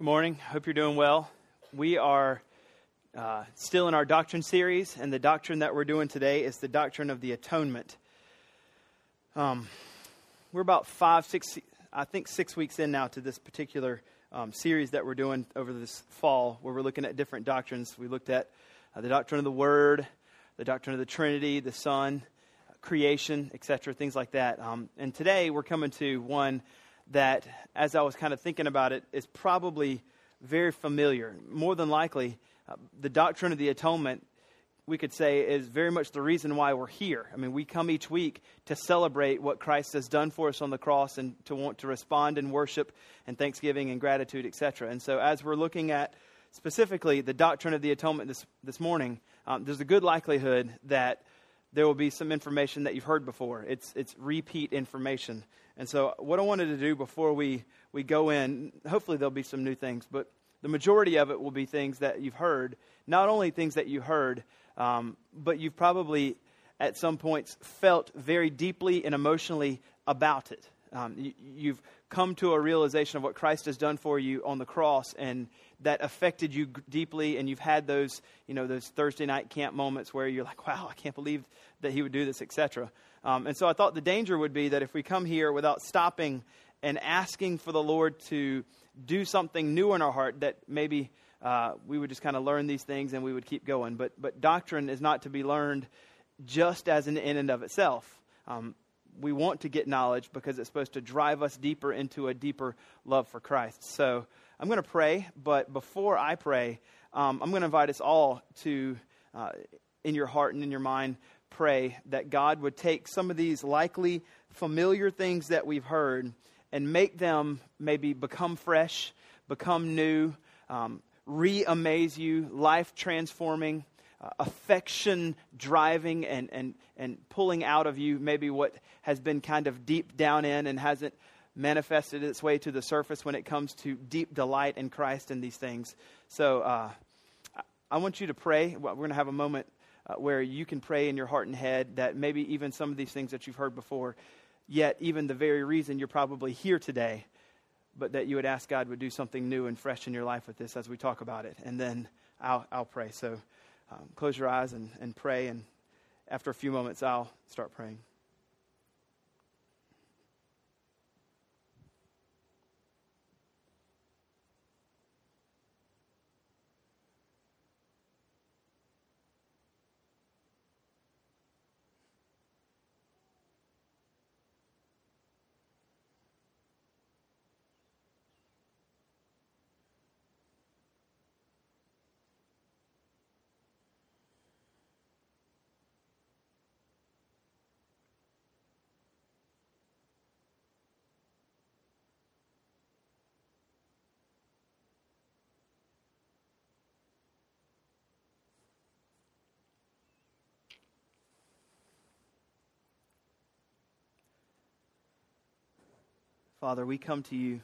Good morning. Hope you're doing well. We are uh, still in our doctrine series, and the doctrine that we're doing today is the doctrine of the atonement. Um, we're about five, six, I think six weeks in now to this particular um, series that we're doing over this fall, where we're looking at different doctrines. We looked at uh, the doctrine of the Word, the doctrine of the Trinity, the Son, creation, etc., things like that. Um, and today we're coming to one that, as I was kind of thinking about it, is probably very familiar. More than likely, uh, the doctrine of the atonement, we could say, is very much the reason why we're here. I mean, we come each week to celebrate what Christ has done for us on the cross and to want to respond in worship and thanksgiving and gratitude, etc. And so, as we're looking at specifically the doctrine of the atonement this, this morning, um, there's a good likelihood that there will be some information that you've heard before. It's, it's repeat information. And so, what I wanted to do before we, we go in, hopefully, there'll be some new things, but the majority of it will be things that you've heard. Not only things that you heard, um, but you've probably at some points felt very deeply and emotionally about it. Um, you, you've come to a realization of what Christ has done for you on the cross, and that affected you deeply. And you've had those, you know, those Thursday night camp moments where you're like, "Wow, I can't believe that He would do this," etc. Um, and so I thought the danger would be that if we come here without stopping and asking for the Lord to do something new in our heart, that maybe uh, we would just kind of learn these things and we would keep going. But, but doctrine is not to be learned just as an in and of itself. Um, we want to get knowledge because it's supposed to drive us deeper into a deeper love for Christ. So I'm going to pray, but before I pray, um, I'm going to invite us all to, uh, in your heart and in your mind, pray that God would take some of these likely familiar things that we've heard and make them maybe become fresh, become new, um, re amaze you, life transforming, uh, affection driving, and, and, and pulling out of you maybe what has been kind of deep down in and hasn't manifested its way to the surface when it comes to deep delight in Christ and these things. So uh, I want you to pray. We're going to have a moment uh, where you can pray in your heart and head that maybe even some of these things that you've heard before, yet even the very reason you're probably here today, but that you would ask God would do something new and fresh in your life with this as we talk about it. And then I'll, I'll pray. So um, close your eyes and, and pray, and after a few moments, I'll start praying. Father, we come to you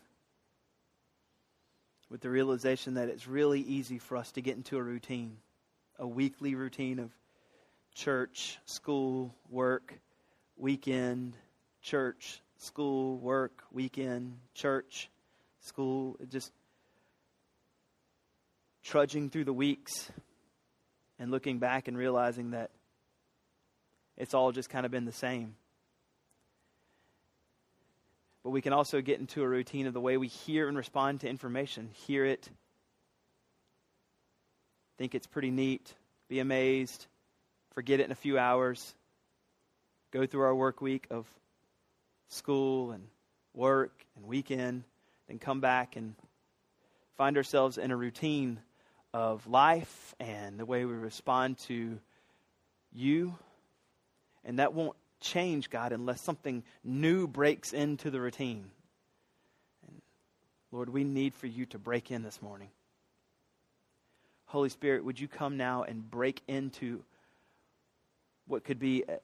with the realization that it's really easy for us to get into a routine, a weekly routine of church, school, work, weekend, church, school, work, weekend, church, school, just trudging through the weeks and looking back and realizing that it's all just kind of been the same but we can also get into a routine of the way we hear and respond to information. Hear it, think it's pretty neat, be amazed, forget it in a few hours, go through our work week of school and work and weekend, then come back and find ourselves in a routine of life and the way we respond to you. And that won't change, God, unless something new breaks into the routine. And Lord, we need for you to break in this morning. Holy Spirit, would you come now and break into what could be a,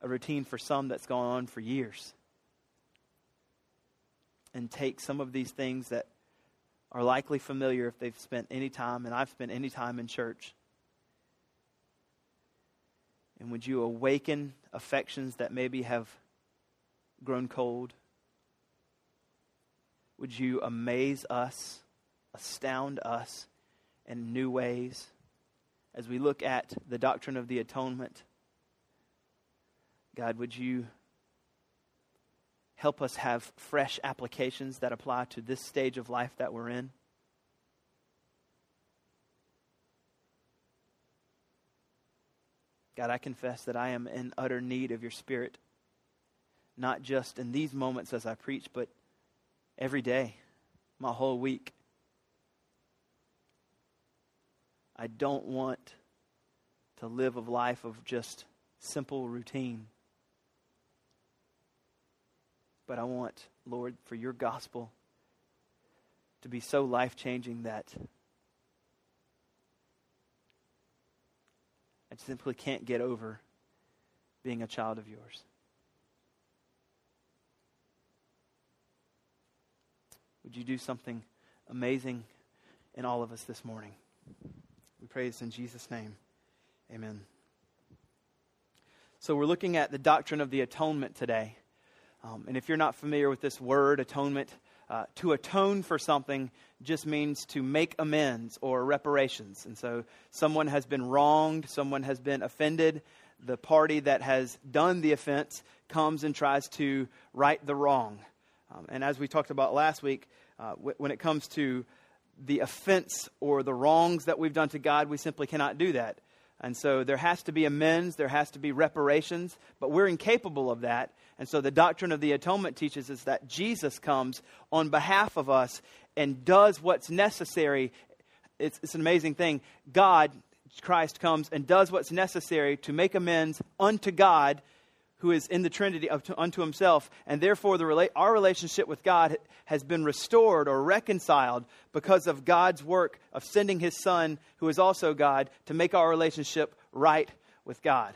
a routine for some that's gone on for years? And take some of these things that are likely familiar if they've spent any time, and I've spent any time in church and would you awaken affections that maybe have grown cold? Would you amaze us astound us in new ways as we look at the doctrine of the atonement. God, would you help us have fresh applications that apply to this stage of life that we're in? God, I confess that I am in utter need of your Spirit, not just in these moments as I preach, but every day, my whole week. I don't want to live a life of just simple routine. But I want, Lord, for your gospel to be so life changing that I simply can't get over being a child of yours. Would you do something amazing in all of us this morning? We pray this in Jesus' name. Amen. So, we're looking at the doctrine of the atonement today. Um, and if you're not familiar with this word, atonement, uh, to atone for something just means to make amends or reparations. And so someone has been wronged, someone has been offended. The party that has done the offense comes and tries to right the wrong. Um, and as we talked about last week, uh, w- when it comes to the offense or the wrongs that we've done to God, we simply cannot do that. And so there has to be amends, there has to be reparations, but we're incapable of that. And so the doctrine of the atonement teaches us that Jesus comes on behalf of us and does what's necessary. It's, it's an amazing thing. God, Christ, comes and does what's necessary to make amends unto God who is in the Trinity unto himself, and therefore the, our relationship with God has been restored or reconciled because of God's work of sending his Son, who is also God, to make our relationship right with God.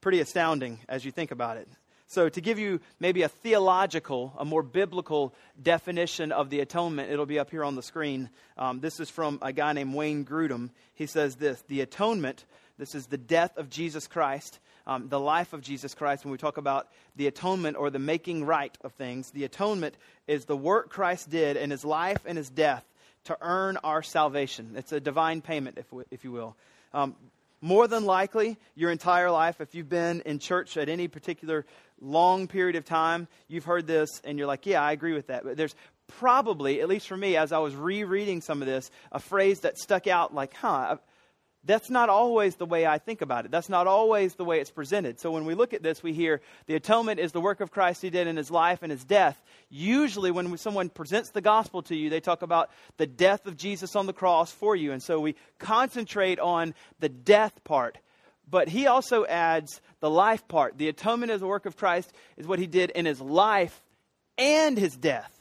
Pretty astounding as you think about it. So, to give you maybe a theological, a more biblical definition of the atonement, it'll be up here on the screen. Um, this is from a guy named Wayne Grudem. He says this The atonement, this is the death of Jesus Christ, um, the life of Jesus Christ, when we talk about the atonement or the making right of things, the atonement is the work Christ did in his life and his death to earn our salvation. It's a divine payment, if, if you will. Um, more than likely, your entire life, if you've been in church at any particular long period of time, you've heard this and you're like, yeah, I agree with that. But there's probably, at least for me, as I was rereading some of this, a phrase that stuck out like, huh, that's not always the way I think about it. That's not always the way it's presented. So when we look at this, we hear the atonement is the work of Christ he did in his life and his death. Usually, when someone presents the gospel to you, they talk about the death of Jesus on the cross for you. And so we concentrate on the death part. But he also adds the life part. The atonement as the work of Christ is what he did in his life and his death.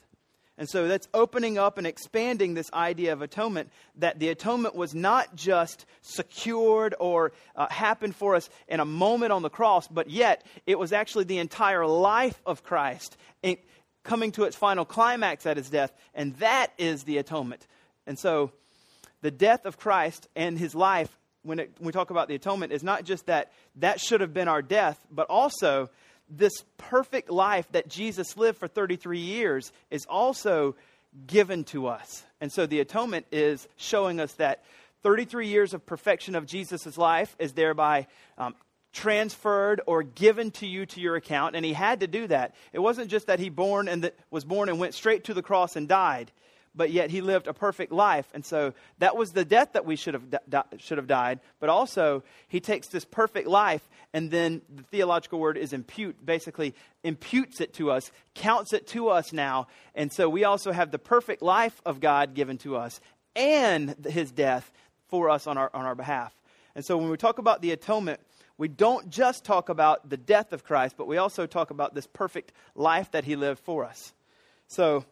And so that's opening up and expanding this idea of atonement that the atonement was not just secured or uh, happened for us in a moment on the cross, but yet it was actually the entire life of Christ coming to its final climax at his death, and that is the atonement. And so the death of Christ and his life, when, it, when we talk about the atonement, is not just that that should have been our death, but also this perfect life that Jesus lived for 33 years is also given to us. And so the atonement is showing us that 33 years of perfection of Jesus' life is thereby um, transferred or given to you to your account. And he had to do that. It wasn't just that he born and was born and went straight to the cross and died but yet he lived a perfect life. And so that was the death that we should have, di- should have died. But also, he takes this perfect life, and then the theological word is impute, basically imputes it to us, counts it to us now. And so we also have the perfect life of God given to us and his death for us on our, on our behalf. And so when we talk about the atonement, we don't just talk about the death of Christ, but we also talk about this perfect life that he lived for us. So,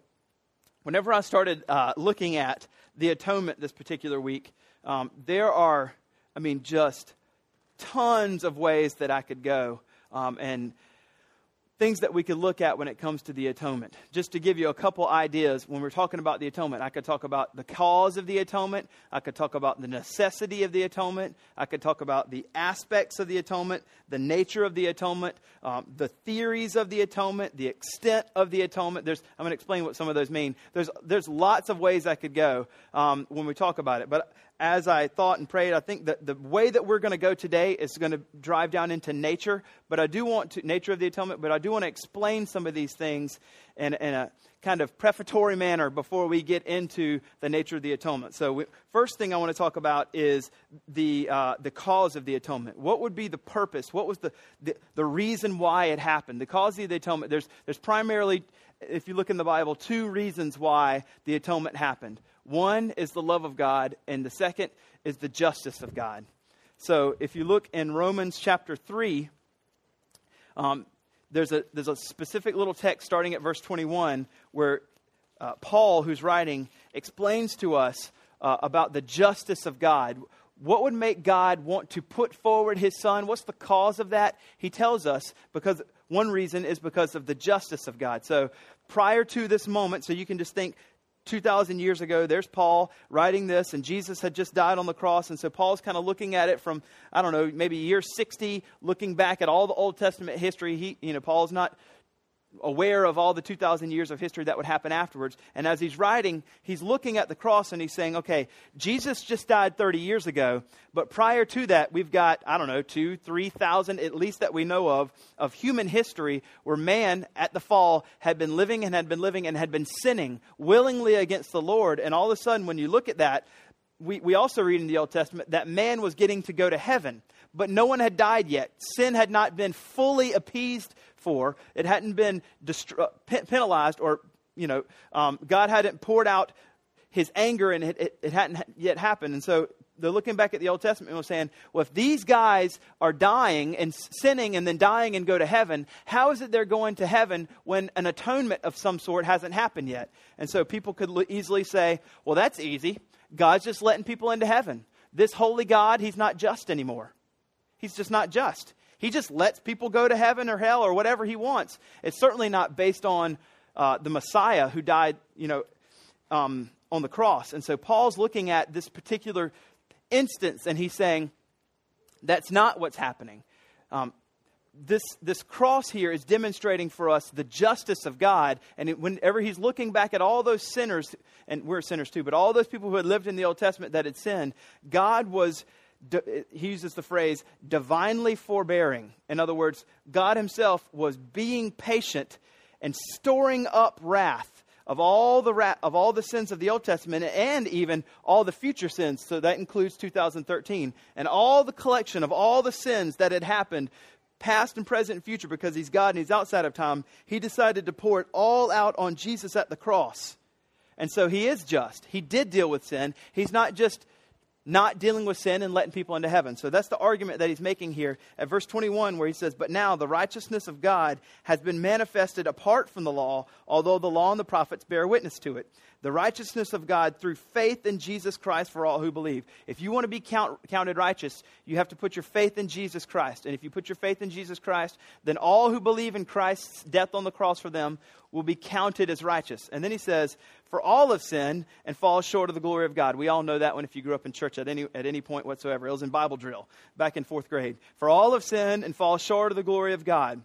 whenever I started uh, looking at the atonement this particular week, um, there are, I mean, just tons of ways that I could go. Um, and things that we could look at when it comes to the atonement. Just to give you a couple ideas, when we're talking about the atonement, I could talk about the cause of the atonement, I could talk about the necessity of the atonement, I could talk about the aspects of the atonement, the nature of the atonement, um, the theories of the atonement, the extent of the atonement. There's, I'm going to explain what some of those mean. There's, there's lots of ways I could go um, when we talk about it, but as I thought and prayed, I think that the way that we're going to go today is going to drive down into nature. But I do want to, nature of the atonement, but I do want to explain some of these things in, in a kind of prefatory manner before we get into the nature of the atonement. So, we, first thing I want to talk about is the, uh, the cause of the atonement. What would be the purpose? What was the, the, the reason why it happened? The cause of the atonement, there's, there's primarily, if you look in the Bible, two reasons why the atonement happened. One is the love of God, and the second is the justice of God. So if you look in Romans chapter 3, um, there's, a, there's a specific little text starting at verse 21 where uh, Paul, who's writing, explains to us uh, about the justice of God. What would make God want to put forward his son? What's the cause of that? He tells us because one reason is because of the justice of God. So prior to this moment, so you can just think 2,000 years ago, there's Paul writing this, and Jesus had just died on the cross. And so Paul's kind of looking at it from, I don't know, maybe year 60, looking back at all the Old Testament history. He, you know, Paul's not aware of all the 2,000 years of history that would happen afterwards. And as he's writing, he's looking at the cross and he's saying, okay, Jesus just died 30 years ago, but prior to that, we've got, I don't know, two, 3,000 at least that we know of, of human history where man at the fall had been living and had been living and had been sinning willingly against the Lord. And all of a sudden, when you look at that, we, we also read in the Old Testament that man was getting to go to heaven, but no one had died yet. Sin had not been fully appeased for. It hadn't been destru- penalized, or, you know, um, God hadn't poured out his anger and it, it, it, hadn't yet happened. And so they're looking back at the Old Testament and saying, well, if these guys are dying and sinning and then dying and go to heaven, how is it they're going to heaven when an atonement of some sort hasn't happened yet? And so people could easily say, well, that's easy. God's just letting people into heaven. This holy God, he's not just anymore. He's just not just. He just lets people go to heaven or hell or whatever he wants. It's certainly not based on uh, the Messiah who died, you know, um, on the cross. And so Paul's looking at this particular instance and he's saying, that's not what's happening. Um, this, this cross here is demonstrating for us the justice of God. And it, whenever he's looking back at all those sinners, and we're sinners too, but all those people who had lived in the Old Testament that had sinned, God was he uses the phrase divinely forbearing. In other words, God Himself was being patient and storing up wrath of all the wrath, of all the sins of the Old Testament and even all the future sins. So that includes 2013 and all the collection of all the sins that had happened, past and present and future, because He's God and He's outside of time. He decided to pour it all out on Jesus at the cross. And so He is just. He did deal with sin. He's not just not dealing with sin and letting people into heaven. So that's the argument that he's making here at verse 21, where he says, But now the righteousness of God has been manifested apart from the law, although the law and the prophets bear witness to it. The righteousness of God through faith in Jesus Christ for all who believe. If you want to be count, counted righteous, you have to put your faith in Jesus Christ. And if you put your faith in Jesus Christ, then all who believe in Christ's death on the cross for them will be counted as righteous. And then he says, For all have sinned and fall short of the glory of God. We all know that one if you grew up in church at any, at any point whatsoever. It was in Bible drill back in fourth grade. For all have sinned and fall short of the glory of God.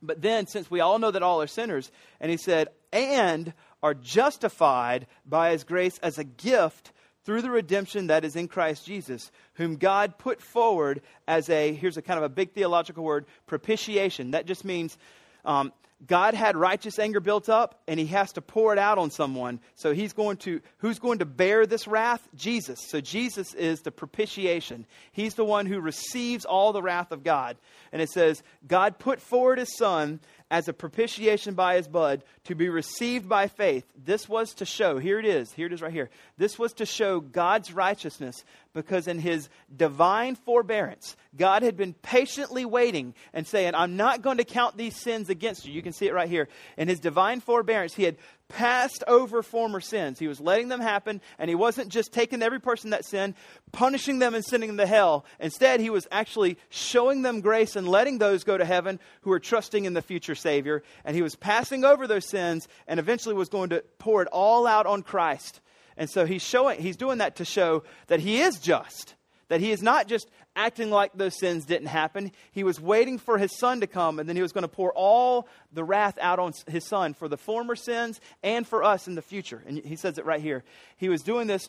But then, since we all know that all are sinners, and he said, and are justified by his grace as a gift through the redemption that is in Christ Jesus, whom God put forward as a, here's a kind of a big theological word, propitiation. That just means um, God had righteous anger built up and he has to pour it out on someone. So he's going to, who's going to bear this wrath? Jesus. So Jesus is the propitiation. He's the one who receives all the wrath of God. And it says, God put forward his son as a propitiation by his blood to be received by faith. This was to show, here it is, here it is right here. This was to show God's righteousness because in his divine forbearance, God had been patiently waiting and saying, I'm not going to count these sins against you. You can see it right here. In his divine forbearance, he had passed over former sins. He was letting them happen, and he wasn't just taking every person that sinned, punishing them and sending them to hell. Instead, he was actually showing them grace and letting those go to heaven who are trusting in the future Savior. And he was passing over those sins and eventually was going to pour it all out on Christ. And so he's showing he's doing that to show that he is just. That he is not just acting like those sins didn't happen. He was waiting for his son to come, and then he was going to pour all the wrath out on his son for the former sins and for us in the future. And he says it right here. He was doing this,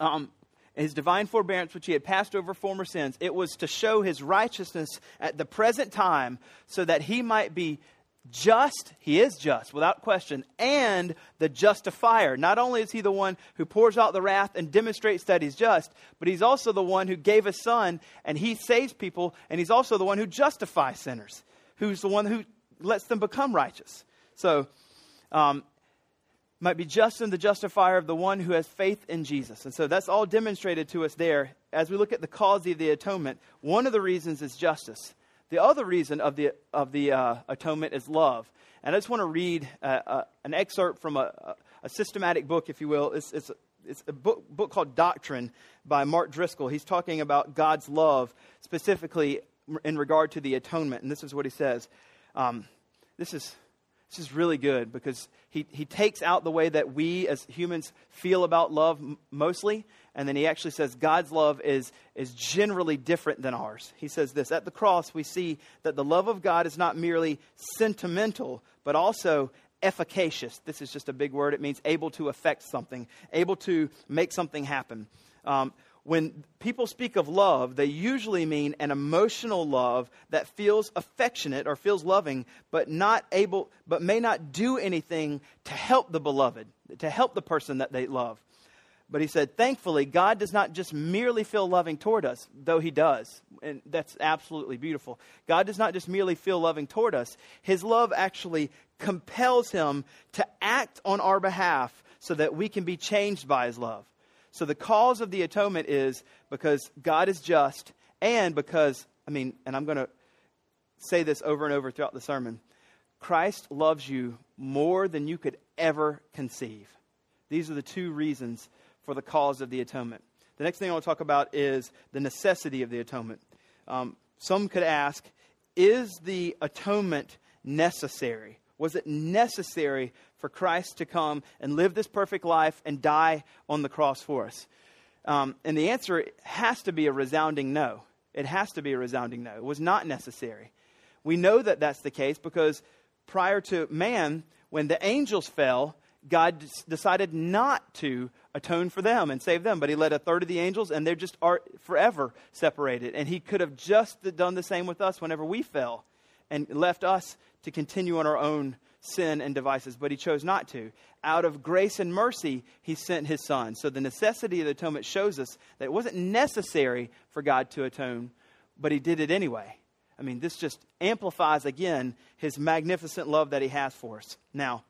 um, his divine forbearance, which he had passed over former sins. It was to show his righteousness at the present time so that he might be just, he is just, without question, and the justifier. Not only is he the one who pours out the wrath and demonstrates that he's just, but he's also the one who gave a son and he saves people, and he's also the one who justifies sinners, who's the one who lets them become righteous. So, um, might be just and the justifier of the one who has faith in Jesus. And so that's all demonstrated to us there. As we look at the cause of the atonement, one of the reasons is justice. The other reason of the, of the uh, atonement is love. And I just want to read uh, uh, an excerpt from a, a, systematic book, if you will. It's, it's, it's a book, book called Doctrine by Mark Driscoll. He's talking about God's love, specifically in regard to the atonement. And this is what he says. Um, this is this is really good because he, he takes out the way that we as humans feel about love m- mostly and then he actually says God's love is, is generally different than ours. He says this At the cross, we see that the love of God is not merely sentimental, but also efficacious. This is just a big word. It means able to affect something, able to make something happen. Um, when people speak of love, they usually mean an emotional love that feels affectionate or feels loving, but not able, but may not do anything to help the beloved, to help the person that they love. But he said, thankfully, God does not just merely feel loving toward us, though he does. And that's absolutely beautiful. God does not just merely feel loving toward us, his love actually compels him to act on our behalf so that we can be changed by his love. So the cause of the atonement is because God is just and because, I mean, and I'm going to say this over and over throughout the sermon Christ loves you more than you could ever conceive. These are the two reasons for the cause of the atonement. The next thing I want to talk about is the necessity of the atonement. Um, some could ask, is the atonement necessary? Was it necessary for Christ to come and live this perfect life and die on the cross for us? Um, and the answer has to be a resounding no. It has to be a resounding no. It was not necessary. We know that that's the case because prior to man, when the angels fell, God decided not to atone for them and save them, but he let a third of the angels, and they're just are forever separated. And he could have just done the same with us whenever we fell and left us to continue on our own sin and devices, but he chose not to. Out of grace and mercy, he sent his son. So the necessity of the atonement shows us that it wasn't necessary for God to atone, but he did it anyway. I mean, this just amplifies again his magnificent love that he has for us. Now,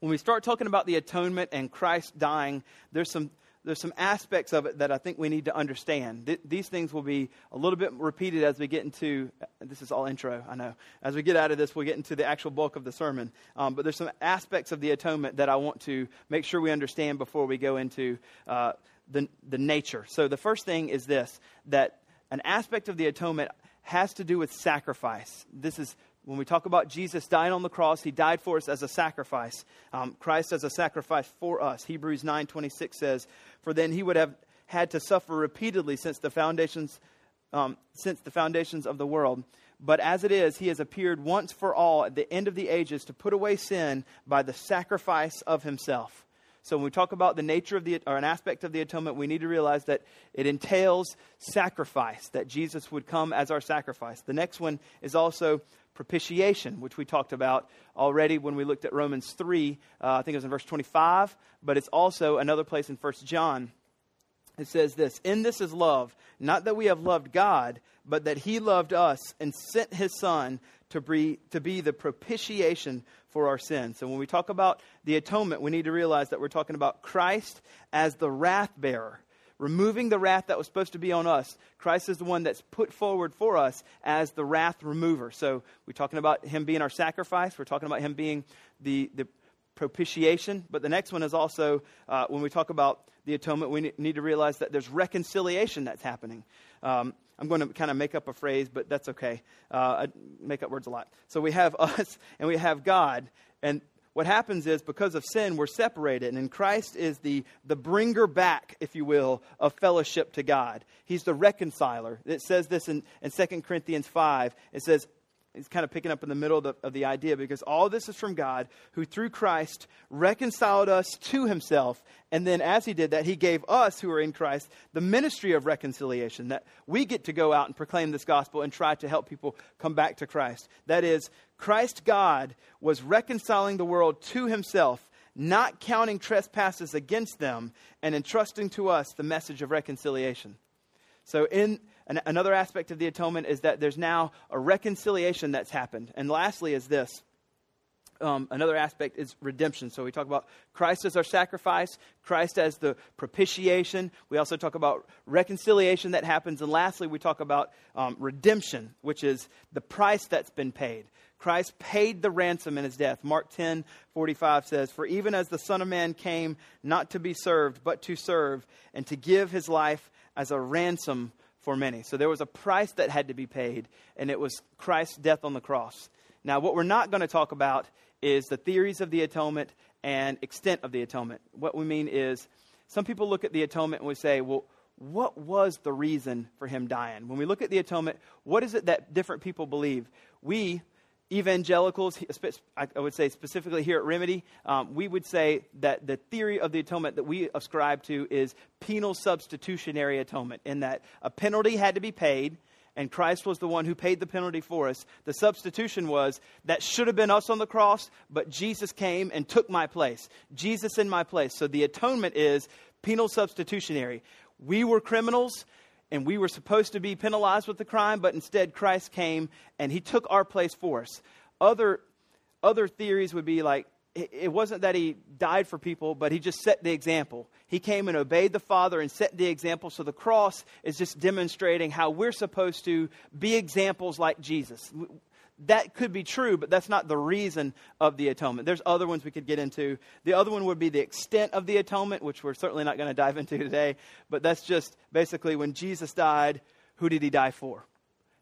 when we start talking about the atonement and Christ dying, there's some there's some aspects of it that I think we need to understand. Th- these things will be a little bit repeated as we get into this is all intro, I know. As we get out of this, we'll get into the actual bulk of the sermon. Um, but there's some aspects of the atonement that I want to make sure we understand before we go into uh, the, the nature. So the first thing is this that an aspect of the atonement has to do with sacrifice. This is when we talk about Jesus dying on the cross, he died for us as a sacrifice. Um, Christ as a sacrifice for us. Hebrews 9:26 says, "For then he would have had to suffer repeatedly since the foundations um, since the foundations of the world. But as it is, he has appeared once for all at the end of the ages to put away sin by the sacrifice of himself." So when we talk about the nature of the or an aspect of the atonement, we need to realize that it entails sacrifice, that Jesus would come as our sacrifice. The next one is also propitiation, which we talked about already when we looked at Romans 3. Uh, I think it was in verse 25, but it's also another place in 1 John. It says this In this is love, not that we have loved God, but that He loved us and sent His Son to be, to be the propitiation for our sins. So when we talk about the atonement, we need to realize that we're talking about Christ as the wrath bearer removing the wrath that was supposed to be on us. Christ is the one that's put forward for us as the wrath remover. So we're talking about him being our sacrifice. We're talking about him being the, the propitiation, but the next one is also uh, when we talk about the atonement, we need to realize that there's reconciliation that's happening. Um, I'm going to kind of make up a phrase, but that's okay. Uh, I make up words a lot. So we have us and we have God. And what happens is because of sin, we're separated. And Christ is the, the bringer back, if you will, of fellowship to God. He's the reconciler. It says this in, in 2 Corinthians 5. It says, he's kind of picking up in the middle of the, of the, idea because all this is from God, who through Christ reconciled us to himself. And then, as he did that, he gave us, who are in Christ, the ministry of reconciliation, that we get to go out and proclaim this gospel and try to help people come back to Christ. That is, Christ God was reconciling the world to himself, not counting trespasses against them, and entrusting to us the message of reconciliation. So, in an, another aspect of the atonement is that there's now a reconciliation that's happened. And lastly, is this. Um, another aspect is redemption. So we talk about Christ as our sacrifice, Christ as the propitiation. We also talk about reconciliation that happens. And lastly, we talk about um, redemption, which is the price that's been paid. Christ paid the ransom in his death. Mark 10 45 says, For even as the Son of Man came not to be served, but to serve, and to give his life as a ransom for many. So there was a price that had to be paid, and it was Christ's death on the cross. Now, what we're not going to talk about is the theories of the atonement and extent of the atonement. What we mean is some people look at the atonement and we say, well, what was the reason for him dying? When we look at the atonement, what is it that different people believe? We evangelicals, I would say specifically here at Remedy, um, we would say that the theory of the atonement that we ascribe to is penal substitutionary atonement, in that a penalty had to be paid, and Christ was the one who paid the penalty for us. The substitution was that should have been us on the cross, but Jesus came and took my place. Jesus in my place. So the atonement is penal substitutionary. We were criminals and we were supposed to be penalized with the crime, but instead Christ came and he took our place for us. Other, other theories would be like, it wasn't that he died for people, but he just set the example. He came and obeyed the Father and set the example. So the cross is just demonstrating how we're supposed to be examples like Jesus that could be true, but that's not the reason of the atonement. There's other ones we could get into. The other one would be the extent of the atonement, which we're certainly not going to dive into today, but that's just basically when Jesus died, who did he die for?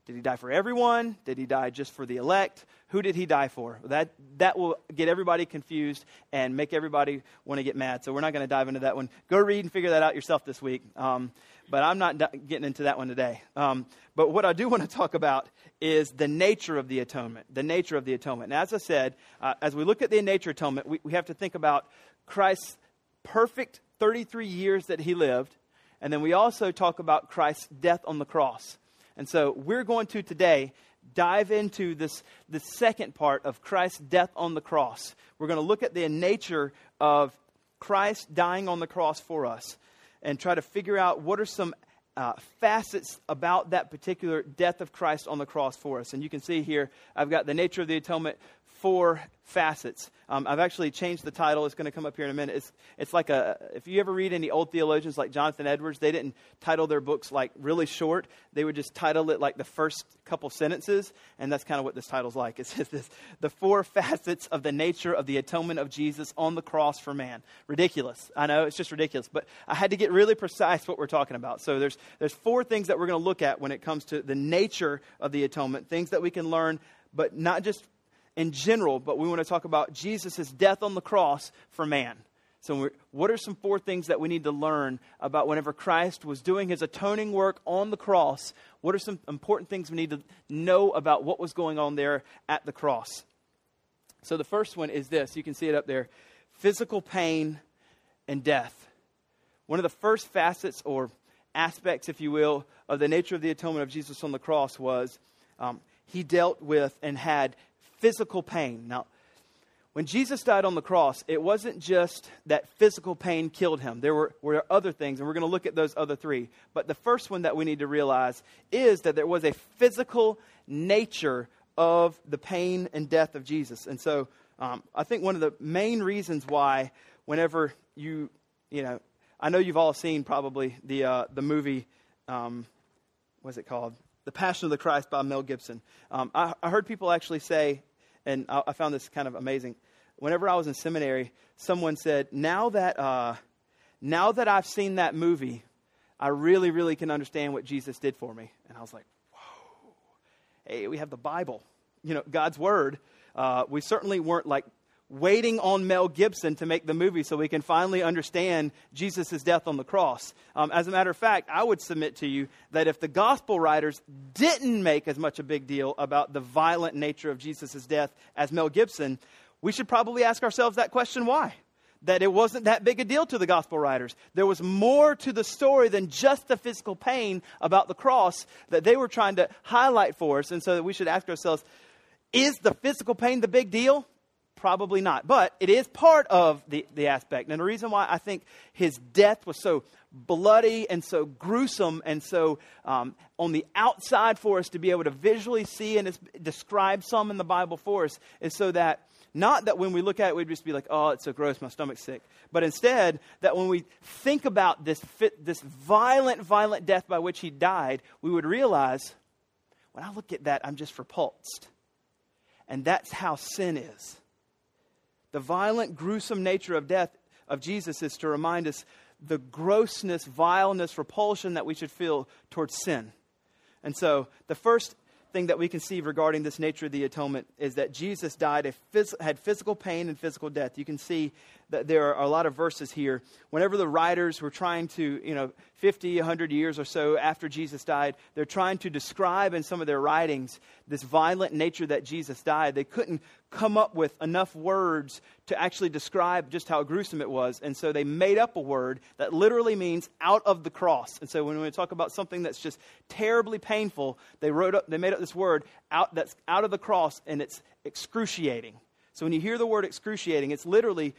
Did he die for everyone? Did he die just for the elect? Who did he die for? That, that will get everybody confused and make everybody want to get mad. So we're not going to dive into that one. Go read and figure that out yourself this week. Um, but I'm not getting into that one today. Um, but what I do want to talk about is the nature of the atonement. The nature of the atonement. And as I said, uh, as we look at the nature atonement, we, we have to think about Christ's perfect 33 years that he lived, and then we also talk about Christ's death on the cross. And so we're going to today dive into this the second part of Christ's death on the cross. We're going to look at the nature of Christ dying on the cross for us and try to figure out what are some uh, facets about that particular death of Christ on the cross for us. And you can see here, I've got the nature of the atonement, four facets. Um, I've actually changed the title. It's going to come up here in a minute. It's, it's like a, if you ever read any old theologians like Jonathan Edwards, they didn't title their books like really short. They would just title it like the first couple sentences, and that's kind of what this title's like. It says this, the four facets of the nature of the atonement of Jesus on the cross for man. Ridiculous. I know, it's just ridiculous. But I had to get really precise what we're talking about. So there's, there's four things that we're going to look at when it comes to the nature of the atonement, things that we can learn but not just in general, but we want to talk about Jesus' death on the cross for man. So, what are some four things that we need to learn about whenever Christ was doing his atoning work on the cross? What are some important things we need to know about what was going on there at the cross? So, the first one is this you can see it up there physical pain and death. One of the first facets or aspects, if you will, of the nature of the atonement of Jesus on the cross was um, he dealt with and had physical pain. Now, when Jesus died on the cross, it wasn't just that physical pain killed him. There were, were other things, and we're going to look at those other three. But the first one that we need to realize is that there was a physical nature of the pain and death of Jesus. And so um, I think one of the main reasons why, whenever you, you know, I know you've all seen probably the, uh, the movie, um, what's it called? The Passion of the Christ by Mel Gibson. Um, I, I, heard people actually say, and I, I, found this kind of amazing. whenever I was in seminary, someone said, "Now that uh, now that I've seen that movie, I really, really can understand what Jesus did for me." And I was like, "Whoa! Hey, we have the Bible, you know, God's Word." Uh, we certainly weren't like waiting on Mel Gibson to make the movie so we can finally understand Jesus' death on the cross. Um, as a matter of fact, I would submit to you that if the gospel writers didn't make as much a big deal about the violent nature of Jesus' death as Mel Gibson, we should probably ask ourselves that question why? That it wasn't that big a deal to the gospel writers. There was more to the story than just the physical pain about the cross that they were trying to highlight for us. And so that we should ask ourselves, is the physical pain the big deal? Probably not. But it is part of the, the aspect. And the reason why I think his death was so bloody and so gruesome and so um, on the outside for us to be able to visually see and describe some in the Bible for us is so that not that when we look at it, we'd just be like, oh, it's so gross, my stomach's sick. But instead, that when we think about this, this violent, violent death by which he died, we would realize, when I look at that, I'm just repulsed. And that's how sin is. The violent, gruesome nature of death of Jesus is to remind us the grossness, vileness, repulsion that we should feel towards sin. And so, the first thing that we can see regarding this nature of the atonement is that Jesus died, phys- had physical pain and physical death. You can see that there are a lot of verses here. Whenever the writers were trying to, you know, 50, 100 years or so after Jesus died, they're trying to describe in some of their writings this violent nature that Jesus died. They couldn't come up with enough words to actually describe just how gruesome it was. And so they made up a word that literally means out of the cross. And so when we talk about something that's just terribly painful, they wrote up, they made up this word out that's out of the cross and it's excruciating. So when you hear the word excruciating, it's literally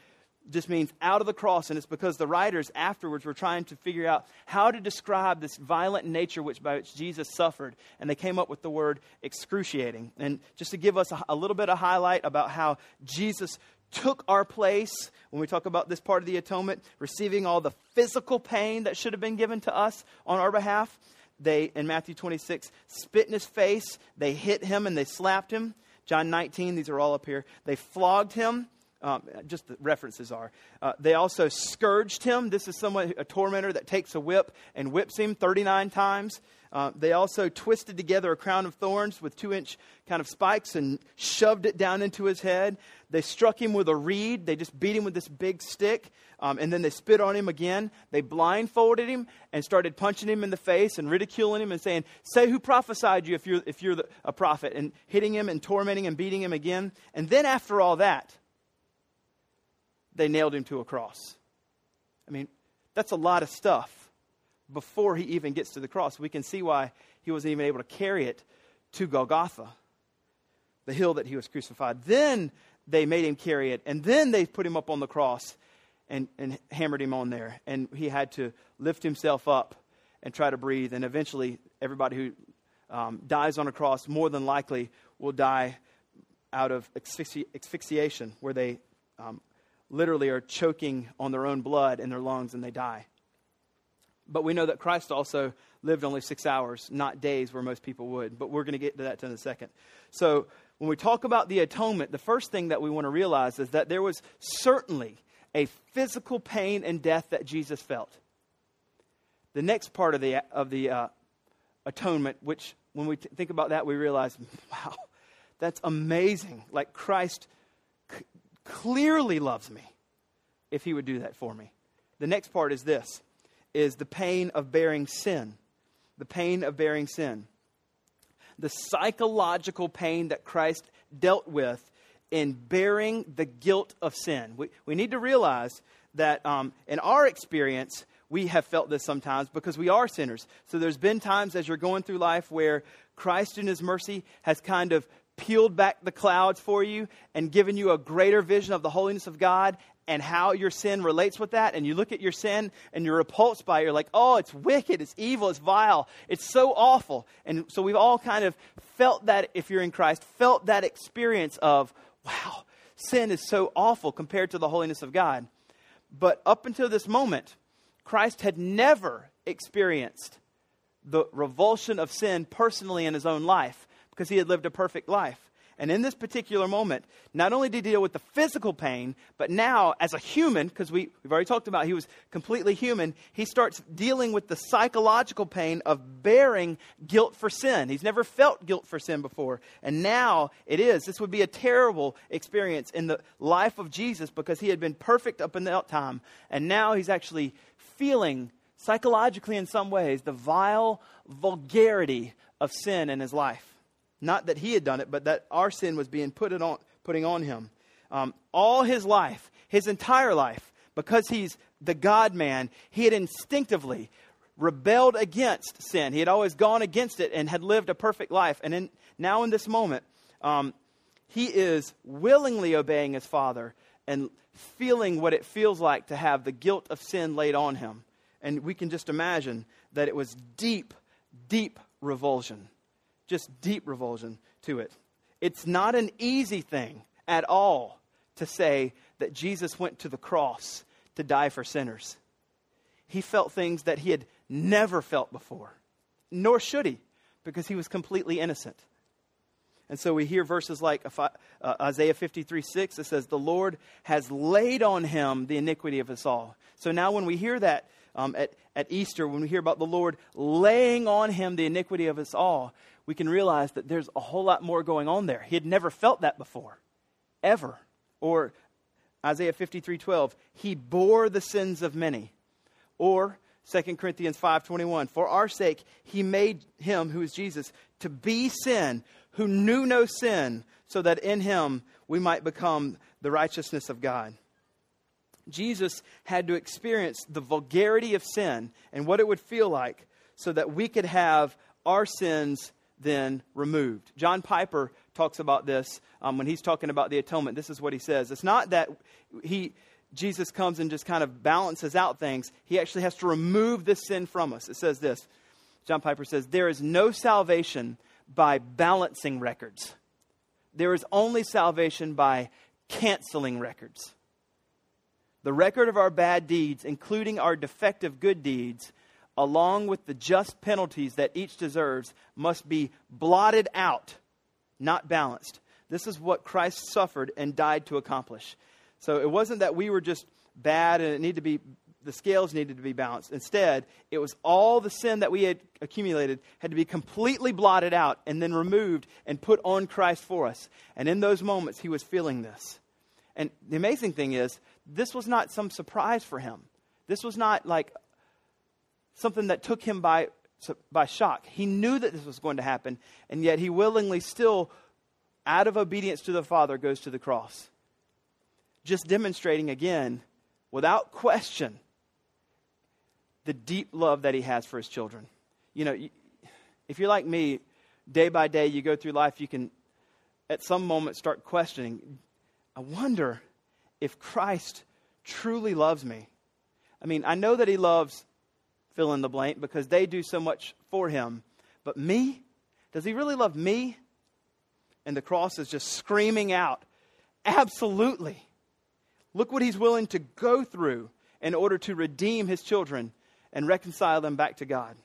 just means out of the cross, and it's because the writers afterwards were trying to figure out how to describe this violent nature which, by which Jesus suffered, and they came up with the word excruciating. And just to give us a, a little bit of highlight about how Jesus took our place when we talk about this part of the atonement, receiving all the physical pain that should have been given to us on our behalf. They, in Matthew 26, spit in his face, they hit him and they slapped him. John 19, these are all up here. They flogged him um, just the references are. Uh, they also scourged him. This is someone, a tormentor that takes a whip and whips him 39 times. Uh, they also twisted together a crown of thorns with two inch kind of spikes and shoved it down into his head. They struck him with a reed. They just beat him with this big stick. Um, and then they spit on him again. They blindfolded him and started punching him in the face and ridiculing him and saying, Say who prophesied you if you're, if you're the, a prophet, and hitting him and tormenting and beating him again. And then after all that, they nailed him to a cross. I mean, that's a lot of stuff before he even gets to the cross. We can see why he wasn't even able to carry it to Golgotha, the hill that he was crucified. Then they made him carry it, and then they put him up on the cross and, and hammered him on there. And he had to lift himself up and try to breathe. And eventually, everybody who um, dies on a cross more than likely will die out of asphyxi- asphyxiation, where they um, literally are choking on their own blood in their lungs and they die. But we know that Christ also lived only six hours, not days where most people would. But we're going to get to that in a second. So, when we talk about the atonement, the first thing that we want to realize is that there was certainly a physical pain and death that Jesus felt. The next part of the, of the uh, atonement, which when we t- think about that, we realize, wow, that's amazing. Like Christ clearly loves me if he would do that for me. The next part is this is the pain of bearing sin. The pain of bearing sin. The psychological pain that Christ dealt with in bearing the guilt of sin. We, we need to realize that um, in our experience, we have felt this sometimes because we are sinners. So there's been times as you're going through life where Christ in his mercy has kind of peeled back the clouds for you and given you a greater vision of the holiness of God and how your sin relates with that, and you look at your sin and you're repulsed by it, you're like, oh, it's wicked, it's evil, it's vile, it's so awful. And so we've all kind of felt that, if you're in Christ, felt that experience of, wow, sin is so awful compared to the holiness of God. But up until this moment, Christ had never experienced the revulsion of sin personally in his own life because he had lived a perfect life. And in this particular moment, not only did he deal with the physical pain, but now, as a human, because we, we've already talked about he was completely human, he starts dealing with the psychological pain of bearing guilt for sin. He's never felt guilt for sin before. And now it is. This would be a terrible experience in the life of Jesus because he had been perfect up until that time. And now he's actually feeling psychologically, in some ways, the vile vulgarity of sin in his life. Not that he had done it, but that our sin was being put on, putting on him. Um, all his life, his entire life, because he's the God man, he had instinctively rebelled against sin. He had always gone against it and had lived a perfect life. And in, now, in this moment, um, he is willingly obeying his father and feeling what it feels like to have the guilt of sin laid on him. And we can just imagine that it was deep, deep revulsion just deep revulsion to it. It's not an easy thing at all to say that Jesus went to the cross to die for sinners. He felt things that he had never felt before, nor should he, because he was completely innocent. And so we hear verses like uh, Isaiah 53 6, it says, The Lord has laid on him the iniquity of us all. So now when we hear that um, at, at Easter, when we hear about the Lord laying on him the iniquity of us all, we can realize that there's a whole lot more going on there. He had never felt that before, ever. Or Isaiah 53:12, he bore the sins of many. Or 2 Corinthians 5:21, for our sake he made him who is Jesus to be sin who knew no sin so that in him we might become the righteousness of God. Jesus had to experience the vulgarity of sin and what it would feel like so that we could have our sins then removed. John Piper talks about this um, when he's talking about the atonement. This is what he says. It's not that he, Jesus comes and just kind of balances out things, he actually has to remove this sin from us. It says this John Piper says, There is no salvation by balancing records, there is only salvation by canceling records. The record of our bad deeds, including our defective good deeds, along with the just penalties that each deserves, must be blotted out, not balanced. This is what Christ suffered and died to accomplish. So it wasn't that we were just bad and it needed to be the scales needed to be balanced. Instead, it was all the sin that we had accumulated had to be completely blotted out and then removed and put on Christ for us. And in those moments, he was feeling this. And the amazing thing is, this was not some surprise for him. This was not like, something that took him by, by shock. He knew that this was going to happen, and yet he willingly still, out of obedience to the Father, goes to the cross. Just demonstrating again, without question, the deep love that he has for his children. You know, if you're like me, day by day you go through life, you can at some moment start questioning I wonder if Christ truly loves me. I mean, I know that he loves fill in the blank because they do so much for him. But me? Does he really love me? And the cross is just screaming out, Absolutely. Look what he's willing to go through in order to redeem his children and reconcile them back to God.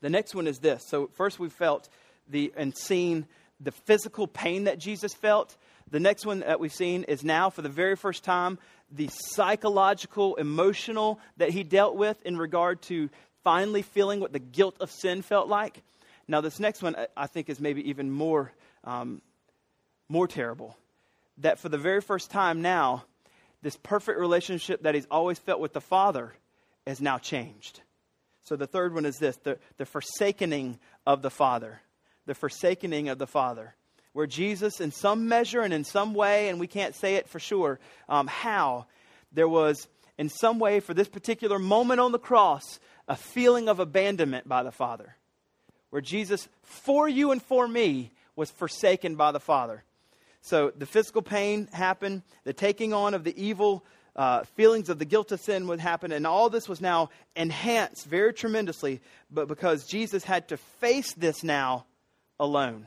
The next one is this. So, first we felt the and seen the physical pain that Jesus felt. The next one that we've seen is now, for the very first time, the psychological, emotional that he dealt with in regard to finally feeling what the guilt of sin felt like. Now, this next one I think is maybe even more, um, more terrible. That for the very first time now, this perfect relationship that he's always felt with the Father is now changed. So the third one is this the, the forsakening of the Father. The forsakening of the Father where Jesus, in some measure and in some way, and we can't say it for sure um, how, there was, in some way, for this particular moment on the cross, a feeling of abandonment by the Father. Where Jesus, for you and for me, was forsaken by the Father. So the physical pain happened, the taking on of the evil uh, feelings of the guilt of sin would happen, and all this was now enhanced very tremendously, but because Jesus had to face this now alone.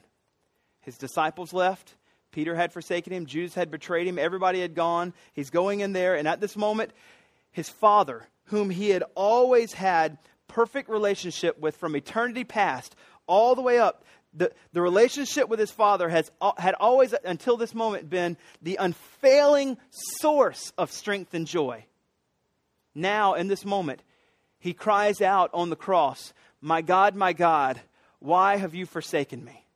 His disciples left. Peter had forsaken him. Judas had betrayed him. Everybody had gone. He's going in there. And at this moment, his father, whom he had always had perfect relationship with from eternity past, all the way up the, the relationship with his father has, uh, had always, until this moment, been the unfailing source of strength and joy. Now, in this moment, he cries out on the cross, My God, my God, why have you forsaken me?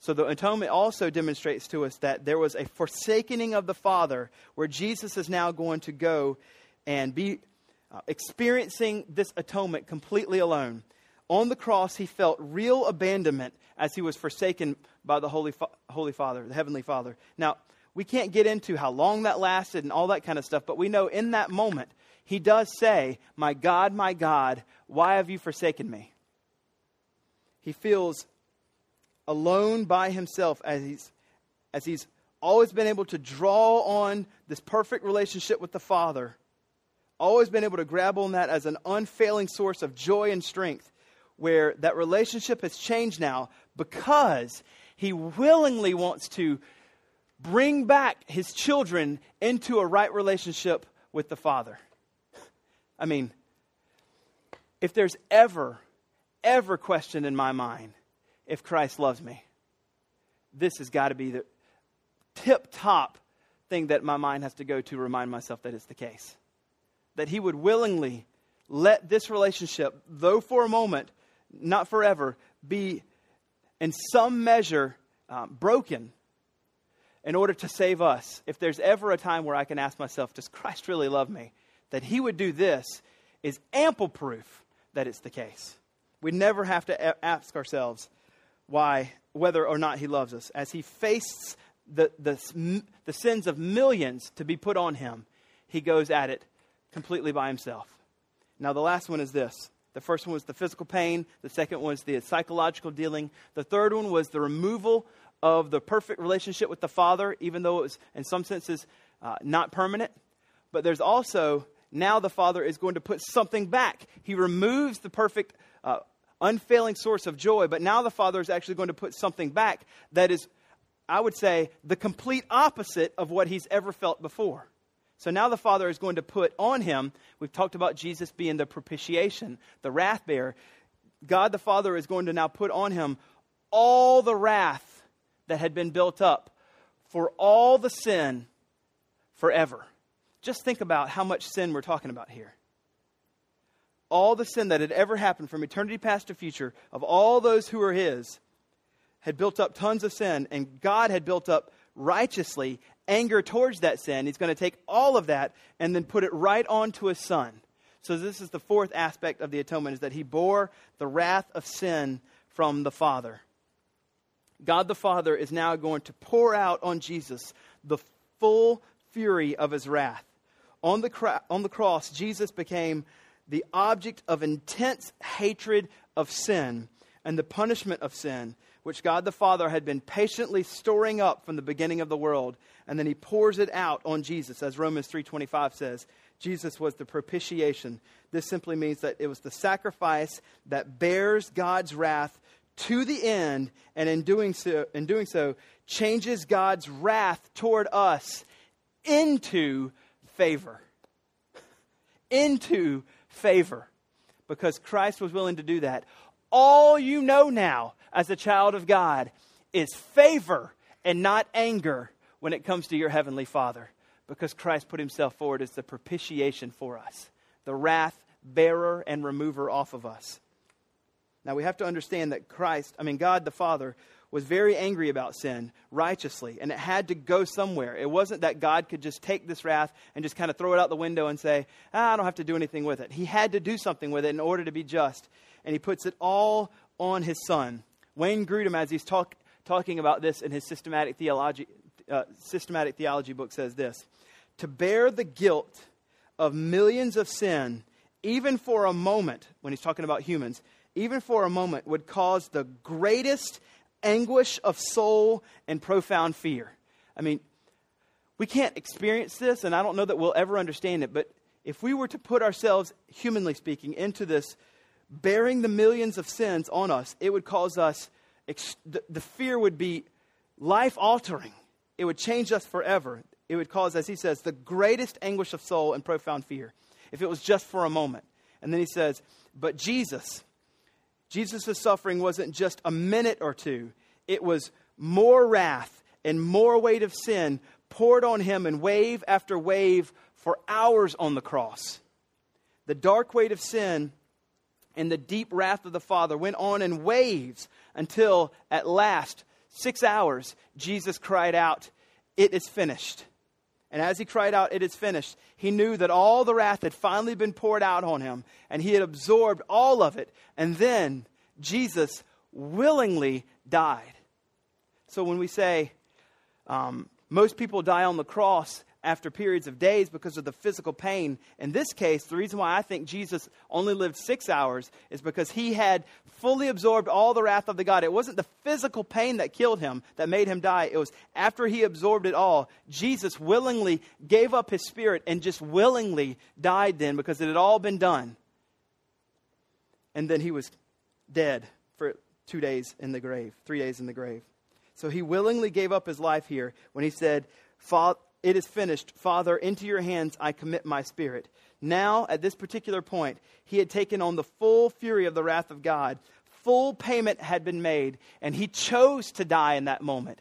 So the atonement also demonstrates to us that there was a forsakening of the Father where Jesus is now going to go and be uh, experiencing this atonement completely alone. On the cross, he felt real abandonment as he was forsaken by the Holy, Fa- Holy Father, the Heavenly Father. Now, we can't get into how long that lasted and all that kind of stuff, but we know in that moment, he does say, My God, my God, why have you forsaken me? He feels alone by himself as he's, as he's always been able to draw on this perfect relationship with the Father, always been able to grab on that as an unfailing source of joy and strength where that relationship has changed now because he willingly wants to bring back his children into a right relationship with the Father. I mean, if there's ever, ever question in my mind if Christ loves me, this has got to be the tip top thing that my mind has to go to remind myself that it's the case. That he would willingly let this relationship, though for a moment, not forever, be in some measure um, broken in order to save us. If there's ever a time where I can ask myself, does Christ really love me? That he would do this is ample proof that it's the case. We never have to ask ourselves why, whether or not he loves us. As he faced the, the, the sins of millions to be put on him, he goes at it completely by himself. Now, the last one is this the first one was the physical pain. The second was the psychological dealing. The third one was the removal of the perfect relationship with the Father, even though it was, in some senses, uh, not permanent. But there's also now the Father is going to put something back. He removes the perfect, uh, unfailing source of joy, but now the Father is actually going to put something back that is, I would say, the complete opposite of what he's ever felt before. So now the Father is going to put on him, we've talked about Jesus being the propitiation, the wrath bearer. God the Father is going to now put on him all the wrath that had been built up for all the sin forever. Just think about how much sin we're talking about here. All the sin that had ever happened from eternity past to future, of all those who are His, had built up tons of sin, and God had built up righteously anger towards that sin. He's going to take all of that and then put it right onto his son. So this is the fourth aspect of the atonement is that he bore the wrath of sin from the Father. God the Father is now going to pour out on Jesus the full fury of his wrath. On the, on the cross, Jesus became the object of intense hatred of sin and the punishment of sin which God the Father had been patiently storing up from the beginning of the world, and then he pours it out on Jesus, as Romans 3:25 says. Jesus was the propitiation. This simply means that it was the sacrifice that bears God's wrath to the end, and in doing so, in doing so changes God's wrath toward us into favor. into favor. Because Christ was willing to do that. All you know now as a child of God is favor and not anger when it comes to your heavenly Father because Christ put himself forward as the propitiation for us, the wrath bearer and remover off of us. Now we have to understand that Christ, I mean, God the Father, was very angry about sin righteously, and it had to go somewhere. It wasn't that God could just take this wrath and just kind of throw it out the window and say, ah, I don't have to do anything with it. He had to do something with it in order to be just, and He puts it all on His Son. Wayne Grudem, as he's talk, talking about this in his systematic theology, uh, systematic theology book, says this To bear the guilt of millions of sin, even for a moment, when he's talking about humans, even for a moment, would cause the greatest anguish of soul and profound fear. I mean, we can't experience this, and I don't know that we'll ever understand it, but if we were to put ourselves, humanly speaking, into this bearing the millions of sins on us, it would cause us, the, fear would be life altering. It would change us forever. It would cause, as he says, the greatest anguish of soul and profound fear if it was just for a moment. And then he says, But Jesus, Jesus' suffering wasn't just a minute or two, it was more wrath and more weight of sin poured on him in wave after wave for hours on the cross. The dark weight of sin and the deep wrath of the Father went on in waves until at last, six hours, Jesus cried out, It is finished. And as he cried out, It is finished, he knew that all the wrath had finally been poured out on him, and he had absorbed all of it. And then Jesus willingly died. So when we say um, most people die on the cross after periods of days because of the physical pain. In this case, the reason why I think Jesus only lived six hours is because he had fully absorbed all the wrath of the God. It wasn't the physical pain that killed him, that made him die. It was after he absorbed it all, Jesus willingly gave up his spirit and just willingly died then because it had all been done. And then he was dead for two days in the grave, three days in the grave. So he willingly gave up his life here when he said, It is finished. Father, into your hands I commit my spirit. Now, at this particular point, he had taken on the full fury of the wrath of God. Full payment had been made, and he chose to die in that moment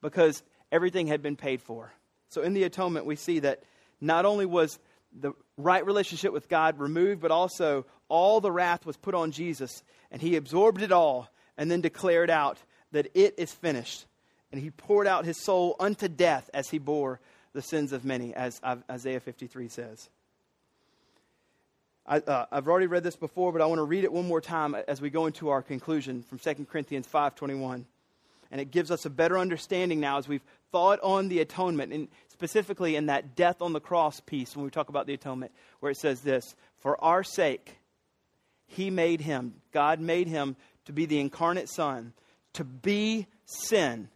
because everything had been paid for. So, in the atonement, we see that not only was the right relationship with God removed, but also all the wrath was put on Jesus, and he absorbed it all and then declared out that it is finished. And he poured out his soul unto death as he bore the sins of many, as Isaiah 53 says. I, have uh, already read this before, but I want to read it one more time as we go into our conclusion from 2 Corinthians 5.21. And it gives us a better understanding now as we've thought on the atonement, and specifically in that death on the cross piece when we talk about the atonement, where it says this, For our sake, he made him, God made him to be the incarnate Son, to be sin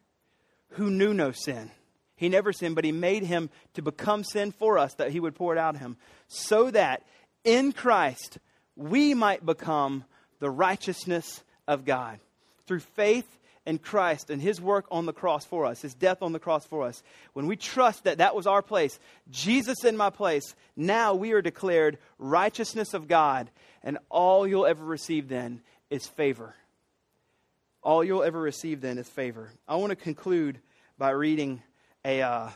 who knew no sin. He never sinned, but he made him to become sin for us that he would pour it out of him, so that in Christ we might become the righteousness of God. Through faith in Christ and his work on the cross for us, his death on the cross for us, when we trust that that was our place, Jesus in my place, now we are declared righteousness of God, and all you'll ever receive then is favor all you'll ever receive then is favor. I want to conclude by reading a, uh,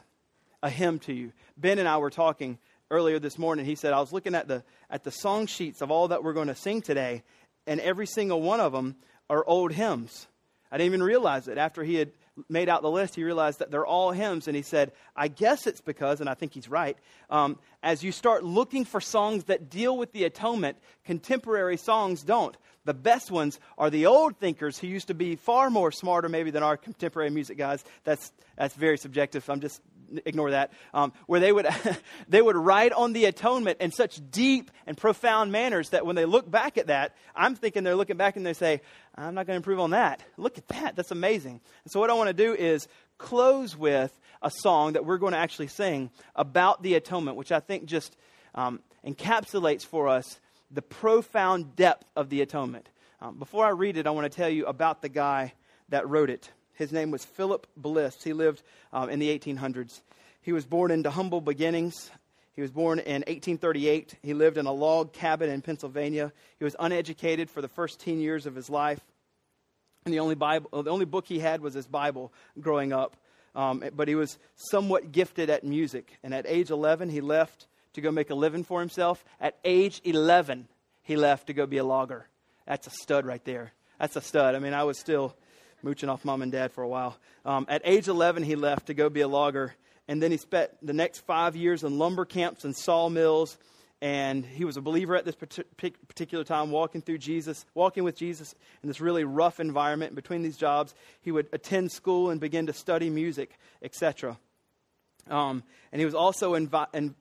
a hymn to you. Ben and I were talking earlier this morning. He said, I was looking at the, at the song sheets of all that we're going to sing today, and every single one of them are old hymns. I didn't even realize it. After he had made out the list, he realized that they're all hymns. And he said, I guess it's because, and I think he's right, um, as you start looking for songs that deal with the atonement, contemporary songs don't. The best ones are the old thinkers who used to be far more smarter, maybe, than our contemporary music guys. That's, that's very subjective. I'm just ignore that, um, where they would, they would write on the atonement in such deep and profound manners that when they look back at that, I'm thinking they're looking back and they say, I'm not going to improve on that. Look at that. That's amazing. And so, what I want to do is close with a song that we're going to actually sing about the atonement, which I think just um, encapsulates for us the profound depth of the atonement. Um, before I read it, I want to tell you about the guy that wrote it. His name was Philip Bliss. He lived um, in the 1800s. He was born into humble beginnings. He was born in 1838. He lived in a log cabin in Pennsylvania. He was uneducated for the first 10 years of his life. And the only, Bible, the only book he had was his Bible growing up. Um, but he was somewhat gifted at music. And at age 11, he left to go make a living for himself. At age 11, he left to go be a logger. That's a stud right there. That's a stud. I mean, I was still mooching off mom and dad for a while. Um, at age 11, he left to go be a logger. And then he spent the next five years in lumber camps and sawmills. And he was a believer at this particular time, walking through Jesus, walking with Jesus in this really rough environment. Between these jobs, he would attend school and begin to study music, etc. Um, and he was also invi- in,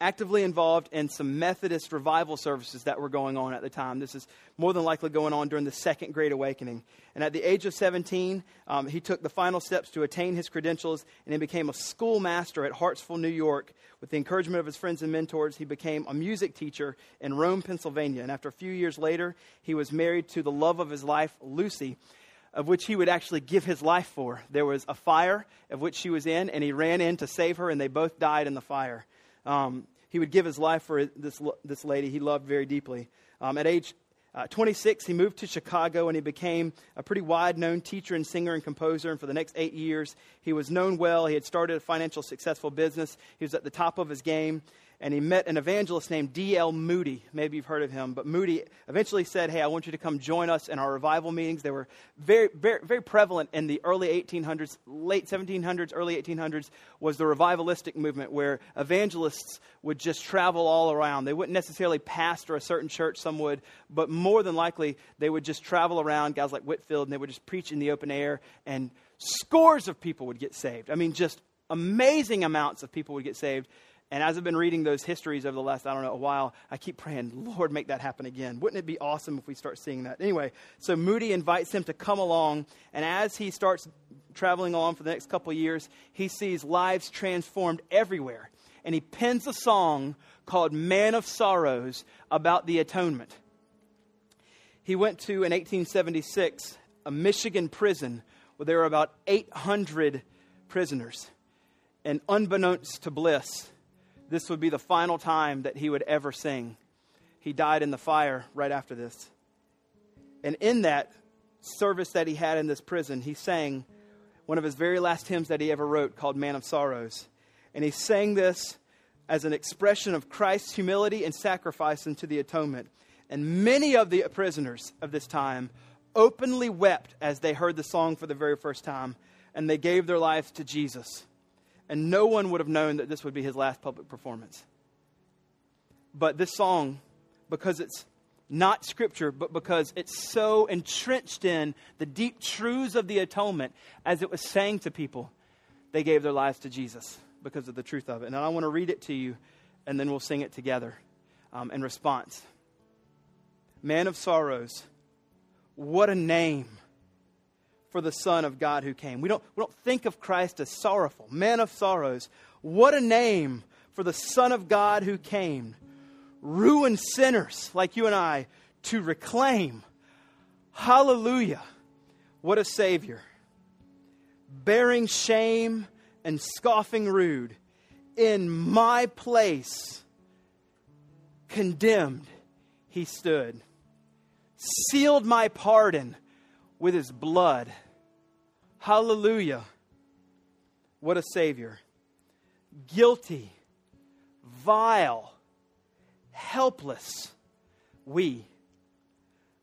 actively involved in some Methodist revival services that were going on at the time. This is more than likely going on during the Second Great Awakening. And at the age of 17, um, he took the final steps to attain his credentials and he became a schoolmaster at Hartsville, New York. With the encouragement of his friends and mentors, he became a music teacher in Rome, Pennsylvania. And after a few years later, he was married to the love of his life, Lucy of which he would actually give his life for. There was a fire of which she was in, and he ran in to save her, and they both died in the fire. Um, he would give his life for this, this lady he loved very deeply. Um, at age Uh, 26, he moved to Chicago and he became a pretty wide known teacher and singer and composer. And for the next eight years, he was known well. He had started a financial successful business. He was at the top of his game and he met an evangelist named D.L. Moody. Maybe you've heard of him, but Moody eventually said, Hey, I want you to come join us in our revival meetings. They were very, very, very prevalent in the early 1800s, late 1700s, early 1800s, was the revivalistic movement where evangelists would just travel all around. They wouldn't necessarily pastor a certain church, some would, but more than likely, they would just travel around, guys like Whitefield, and they would just preach in the open air, and scores of people would get saved. I mean, just amazing amounts of people would get saved. And as I've been reading those histories over the last, I don't know, a while, I keep praying, Lord, make that happen again. Wouldn't it be awesome if we start seeing that? Anyway, so Moody invites him to come along. And as he starts traveling along for the next couple years, he sees lives transformed everywhere. And he pens a song called Man of Sorrows about the atonement. He went to, in 1876, a Michigan prison where there were about 800 prisoners. And unbeknownst to Bliss, this would be the final time that he would ever sing. He died in the fire right after this. And in that service that he had in this prison, he sang one of his very last hymns that he ever wrote called Man of Sorrows. And he sang this as an expression of Christ's humility and sacrifice into the atonement. And many of the prisoners of this time openly wept as they heard the song for the very first time, and they gave their lives to Jesus and no one would have known that this would be his last public performance. But this song, because it's not scripture, but because it's so entrenched in the deep truths of the atonement, as it was saying to people, they gave their lives to Jesus because of the truth of it. And I want to read it to you, and then we'll sing it together um, in response. Man of sorrows, what a name for the Son of God who came. We don't, we don't think of Christ as sorrowful, man of sorrows. What a name for the Son of God who came. Ruined sinners like you and I to reclaim. Hallelujah. What a Savior. Bearing shame and scoffing rude in my place, condemned, he stood. Sealed my pardon with his blood. Hallelujah. What a Savior. Guilty, vile, helpless, we.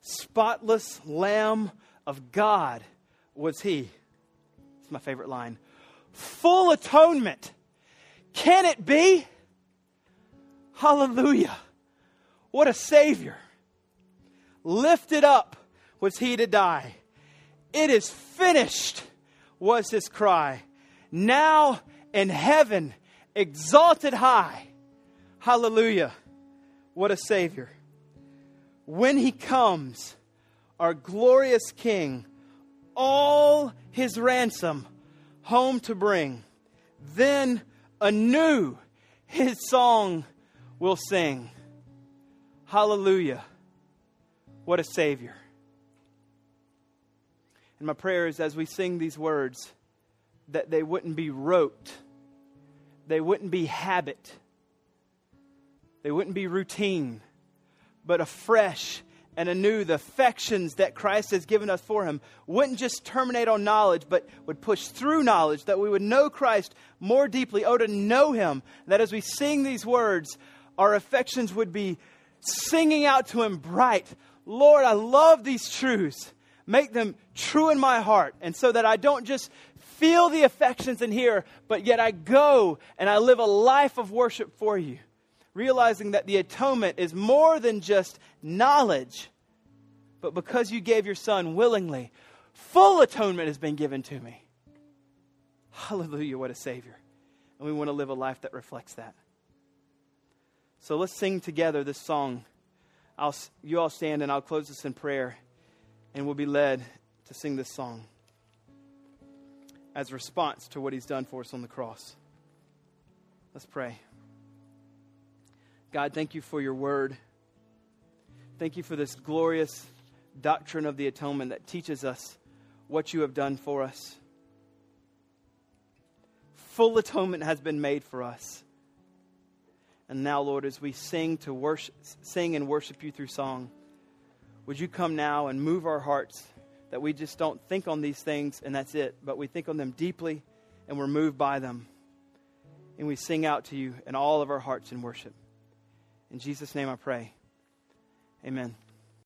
Spotless Lamb of God was he. It's my favorite line. Full atonement. Can it be? Hallelujah. What a Savior. Lifted up was he to die it is finished, was his cry. Now in heaven, exalted high. Hallelujah. What a Savior. When he comes, our glorious King, all his ransom home to bring, then anew his song will sing. Hallelujah. What a Savior. And my prayer is as we sing these words, that they wouldn't be rote, they wouldn't be habit, they wouldn't be routine, but afresh and anew the affections that Christ has given us for him wouldn't just terminate on knowledge, but would push through knowledge, that we would know Christ more deeply, oh, to know him, that as we sing these words, our affections would be singing out to him bright. Lord, I love these truths make them true in my heart. And so that I don't just feel the affections in here, but yet I go and I live a life of worship for you. Realizing that the atonement is more than just knowledge, but because you gave your son willingly, full atonement has been given to me. Hallelujah, what a Savior. And we want to live a life that reflects that. So let's sing together this song. I'll, you all stand and I'll close this in prayer and we'll be led to sing this song as a response to what he's done for us on the cross. Let's pray. God, thank you for your word. Thank you for this glorious doctrine of the atonement that teaches us what you have done for us. Full atonement has been made for us. And now, Lord, as we sing to worship, sing and worship you through song, Would you come now and move our hearts that we just don't think on these things and that's it, but we think on them deeply and we're moved by them. And we sing out to you in all of our hearts in worship. In Jesus' name I pray. Amen.